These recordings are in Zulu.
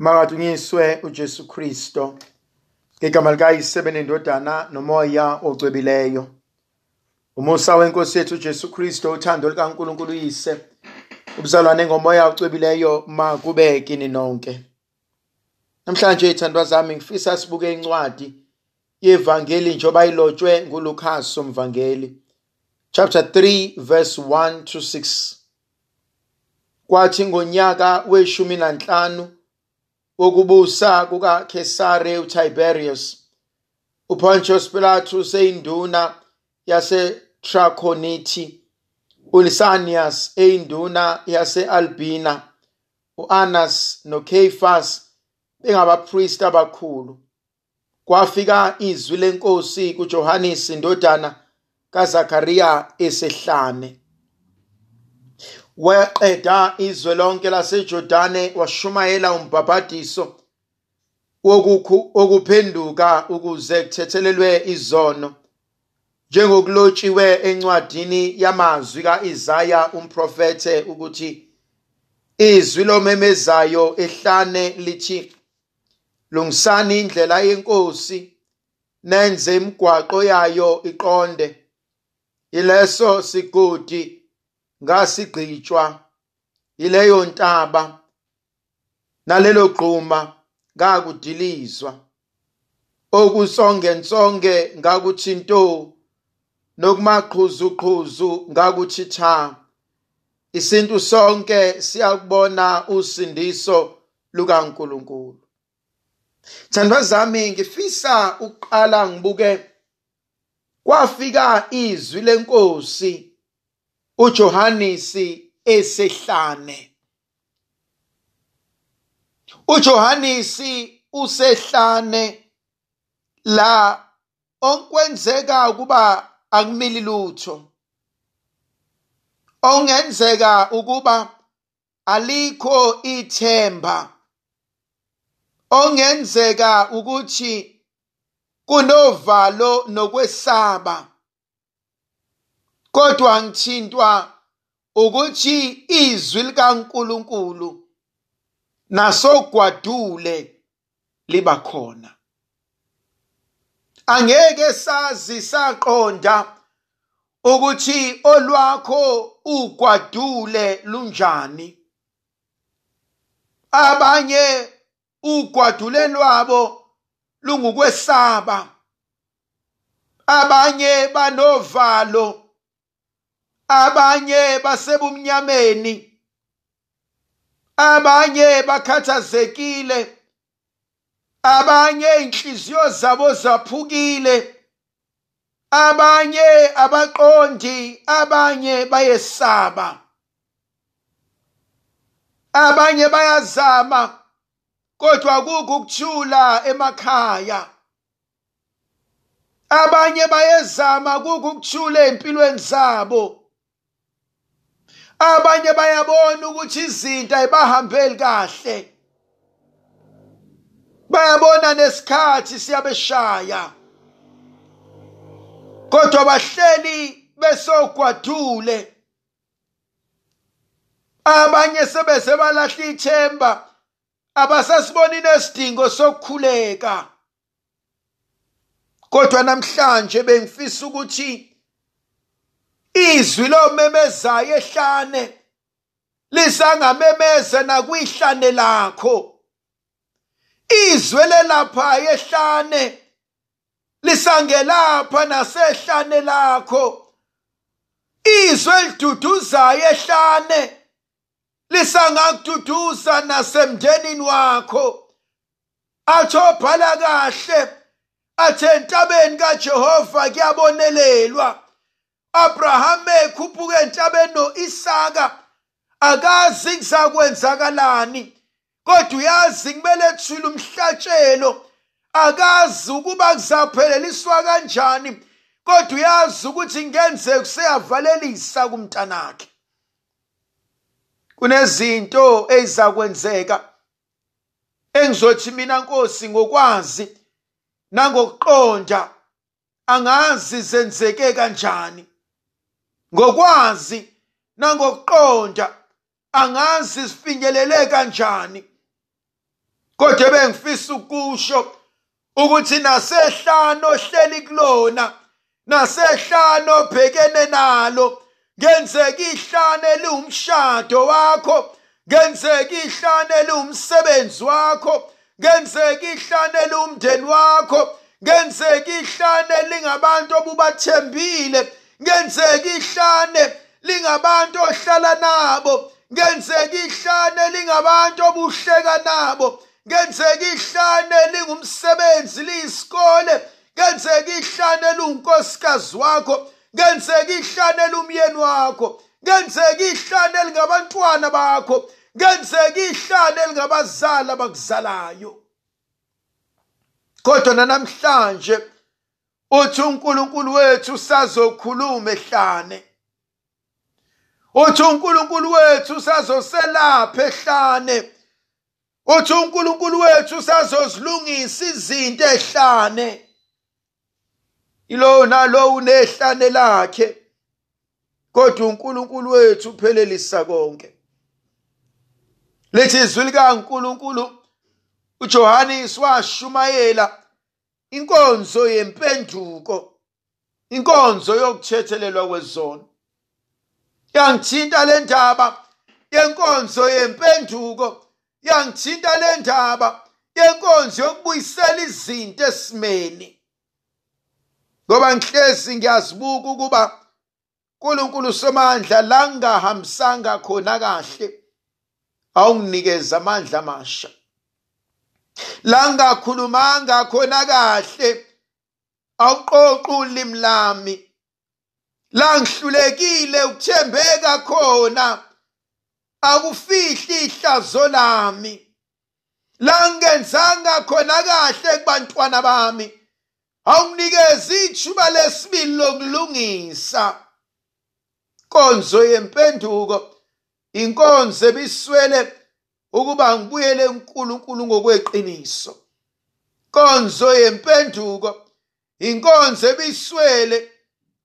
Makadunyiswe uJesu Kristo. Ngegama likayise nendodana nomoya ocwebileyo. Umusa wenkosi yethu uJesu Kristo uthando likaNkuluNkulu uyise. Ubuzalwane ngomoya ocwebileyo makube kini nonke. Namhlanje ithandwa zami ngifisa sibuke incwadi yevangeli njengoba ilotshwe nguLukas umvangeli. Chapter 3 verse 1 to 6. Kwathi ngonyaka weshumi nanhlanu wokubusa kukaKesare uTiberius uPontius Pilatus eyinduna yaseTrakhonithi uLisanias eyinduna yase-Albina u-Anas noKephas bengabapristi abakhulu. Kwafika izwi lenkosi kuJohannes indodana kaZakhariya esehlane. Waqeda izwe lonke laseJordane washumayela umbhabhadiso wokuphenduka ukuze kuthethelelwe izono. Njengokulotshiwe encwadini yamazwi kaIsaya umprofethe ukuthi izwi lomemezayo ehlane lithi lungisani indlela yenkosi nenze imigwaqo yayo iqonde. Yileso sigodi ngasigqitshwa yileyo ntaba nalelo gquma ngakudilizwa. Okusongensonge ngakuthi nto nokumaqhuzuqhuzu ngakuthi tha isintu sonke siyakubona usindiso lukaNkuluNkulu. Thandwa zami ngifisa uqala ngibuke kwafika izwi lenkosi uJohannes esehlane. uJohannes usehlane. La okwenzeka kuba akumili lutho. Ongenzeka ukuba alikho ithemba. Ongenzeka ukuthi kunovalo nokwesaba. Kodwa ngithintwa ukuthi izwi likaNkuluNkulu nasogwadule liba khona. Angeke sazi saqonda ukuthi olwakho ugwadule lunjani. Abanye ugwadule lwabo lungukwesaba. Abanye banovalo abanye basebumnyameni. Abanye bakhathazekile. Abanye inhliziyo zabo zaphukile. Abanye abaqondi abanye bayesaba. Abanye bayazama kodwa akukho ukuthula emakhaya. Abanye bayezama akukho ukuthula empilweni zabo. Abanye bayabona ukuthi izinto ayibahambeli kahle. Bayabona nesikhathi siyabeshaya kodwa bahleli besogwadule. Abanye sebese balahla ithemba abasasiboni nesidingo sokukhuleka. Kodwa namhlanje bengifisa ukuthi izwi lomemezayo ehlane lisangamemeze nakwihlane lakho. Izwe lelapha ehlane lisangelapha nasehlane lakho. Izwe eliduduzayo ehlane lisangakududuza nasemndenini wakho. Athi obhala kahle athi entabeni kaJehova kuyabonelelwa. Abraham ekhuphuka entabeni noIsaka akazi kuzakwenzakalani? Kodwa uyazi kumele ethule umhlatshelo akazi ukuba kuzapheleliswa kanjani? Kodwa uyazi ukuthi ngenzeka useyavalelisa kumntanakhe. Kunezinto ezizakwenzeka engizothi mina Nkosi ngokwazi nangokuqonda angazi zenzeke kanjani? Ngokwazi nangokuqonda angazi sifinyelele kanjani. Kodwa bengifisa ukusho ukuthi nasehlano ohleli kulona nasehlano obhekene nalo kenzeka ihlane eliwumshado wakho kenzeka ihlane eliwumsebenzi wakho kenzeka ihlane eliwumndeni wakho kenzeka ihlane lingabantu obubathembile kenzeka ihlane lingabantu ohlala nabo. Kenzeka ihlane lingabantu obuhleka nabo. Kenzeka ihlane lingumsebenzi liyisikole. Kenzeka ihlane liwunkosikazi wakho. Kenzeka ihlane lumyeni wakho. Kenzeka ihlane lingabantwana bakho. Kenzeka ihlane lingabazali abakuzalayo. Kodwa namhlanje uthi uNkulunkulu wethu sazokhuluma ehlane. Uthi uNkulunkulu wethu sazoselapha ehlane. Uthi uNkulunkulu wethu sazozilungisa izinto ehlane. Ilo nalo unehlane lakhe kodwa uNkulunkulu wethu uphelelisa konke. Lithi izwi likaNkulunkulu uJohannes washumayela inkonzo yempenduko inkonzo yokuthethelelwa kwezono. Yangithinta le ndaba yenkonzo yempenduko yangithinta le ndaba yenkonzo yokubuyisela izinto esimeni. Ngoba ngihlezi ngiyazibuka ukuba uNkulunkulu somandla la ngingahambisanga khona kahle awunginikeza amandla amasha. La ngakhulumanga khona kahle. Awuqoqi ulimi lami. La ngihlulekile ukuthembeka khona. Akufihli ihlazo lami. La ngenzanga khona kahle kubantwana bami. Awunikeza ithuba lesibili lokulungisa. Konzo yempenduko inkonzo ebiswele ukuba ngibuyele uNkulunkulu ngokweqiniso. Konzo yempenduko inkonzo ebiswele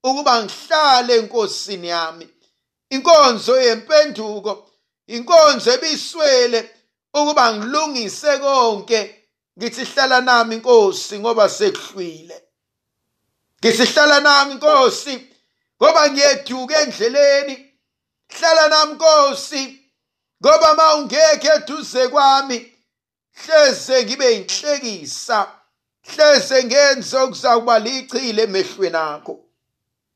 ukuba ngihlale enkosini yami. Inkonzo yempenduko inkonzo ebiswele ukuba ngilungise konke. Ngithi hlala nami inkosi ngoba sekuhlwile. Ngithi hlala nami inkosi ngoba ngiyeduka endleleni. Hlala nami inkosi ngoba ma ungekho eduze kwami hleze ngibe inhlekisa hleze ngenze okuzakuba lichile emehlweni akho.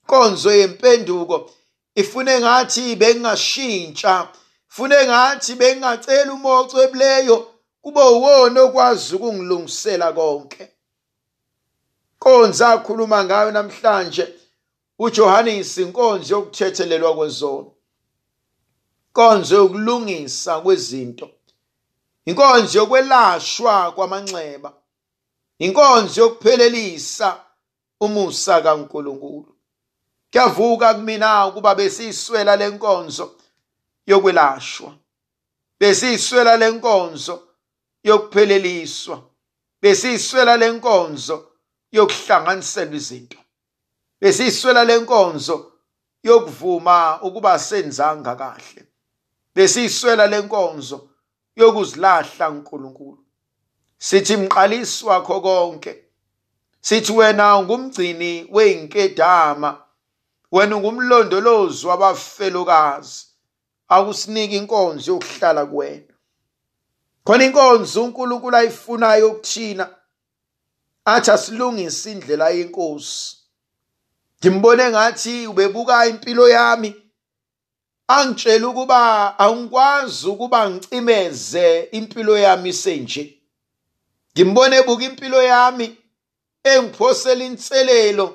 Konzo yempenduko ifune ngathi bengashintsha fune ngathi bengacela umoco ebuleyo kube uwona okwazi ukungilungisela konke. Konza akhuluma ngayo namhlanje uJohannes inkonzo yokuthethelelwa kwezono inkonzo yokulungisa kwezinto. Inkonzo yokwelashwa kwamanxeba. Inkonzo yokuphelelisa umusa kaNkuluNkulu. Kuyavuka kumina ukuba besiyiswela lenkonzo yokwelashwa. Besiyiswela lenkonzo yokupheleliswa besiyiswela lenkonzo yokuhlanganiselwa izinto. Besiyiswela lenkonzo yokuvuma ukuba senzanga kahle. Besiyiswela lenkonzo yokuzilahla uNkulunkulu sithi mqalisi wakho konke. Sithi wena ungumgcini weinkedama wena ungumlondolozi wabafelokazi. Akusinike inkonzo yokuhlala kuwena. Khona inkonzo uNkulunkulu ayifunayo ukuthina athi asilungise indlela yenkosi. Ngimbone ngathi ubebuka impilo yami. Angitshela ukuba angikwazi ukuba ngicimeze impilo yami senje. Ngimbone ebuka impilo yami engiphosela inselelo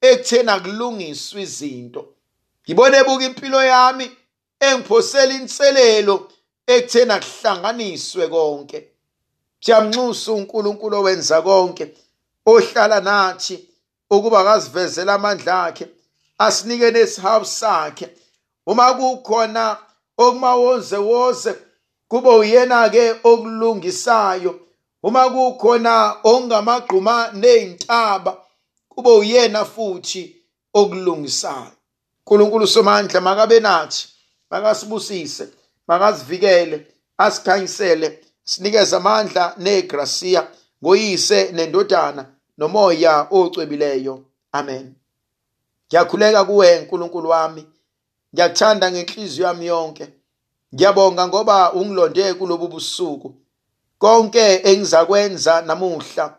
ekuthena kulungiswa izinto. Ngibone ebuka impilo yami engiphosela inselelo ekuthena kuhlanganiswe konke. Siyamnxusa uNkulunkulu owenza konke ohlala nathi ukuba akazivezela amandla akhe asinike nesihawu sakhe. Uma kukhona okumawoze woze kube uyena ke okulungisayo. Uma kukhona ongamagquma nezintaba kube uyena futhi okulungisayo. uNkulunkulu somandla makabe nathi makasibusise makazivikele asikhanyisele sinikeze amandla negracia ngoyise nendodana nomoya ocwebileyo. Amen. Ngiyakhuleka kuwe nkulunkulu wami. Ngiyakuthanda ngenhliziyo yami yonke. Ngiyabonga ngoba ungilonde kulobu busuku. Konke engizakwenza namuhla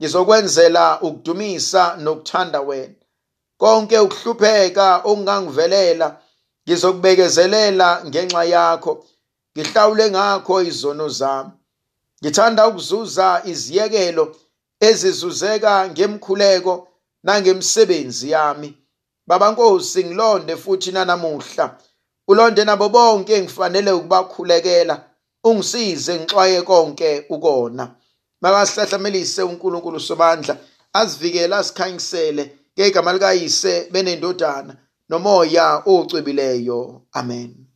ngizokwenzela ukudumisa nokuthanda wena. Konke ukuhlupheka okungangivelela ngizokubekezelela ngenxa yakho. Ngihlawule ngakho izono zami. Ngithanda ukuzuza iziyekelo ezizuzeka ngemkhuleko nangemsebenzi yami. Baba nkosi ngilonde futhi nanamuhla. Ulonde nabo bonke engifanele ukubakhulekela. Ungisize ngixwaye konke ukona. Makasihlahlamelise uNkulunkulu somandla asivikele asikhanyisele ngegama likayise benendodana nomoya ocwebileyo amen.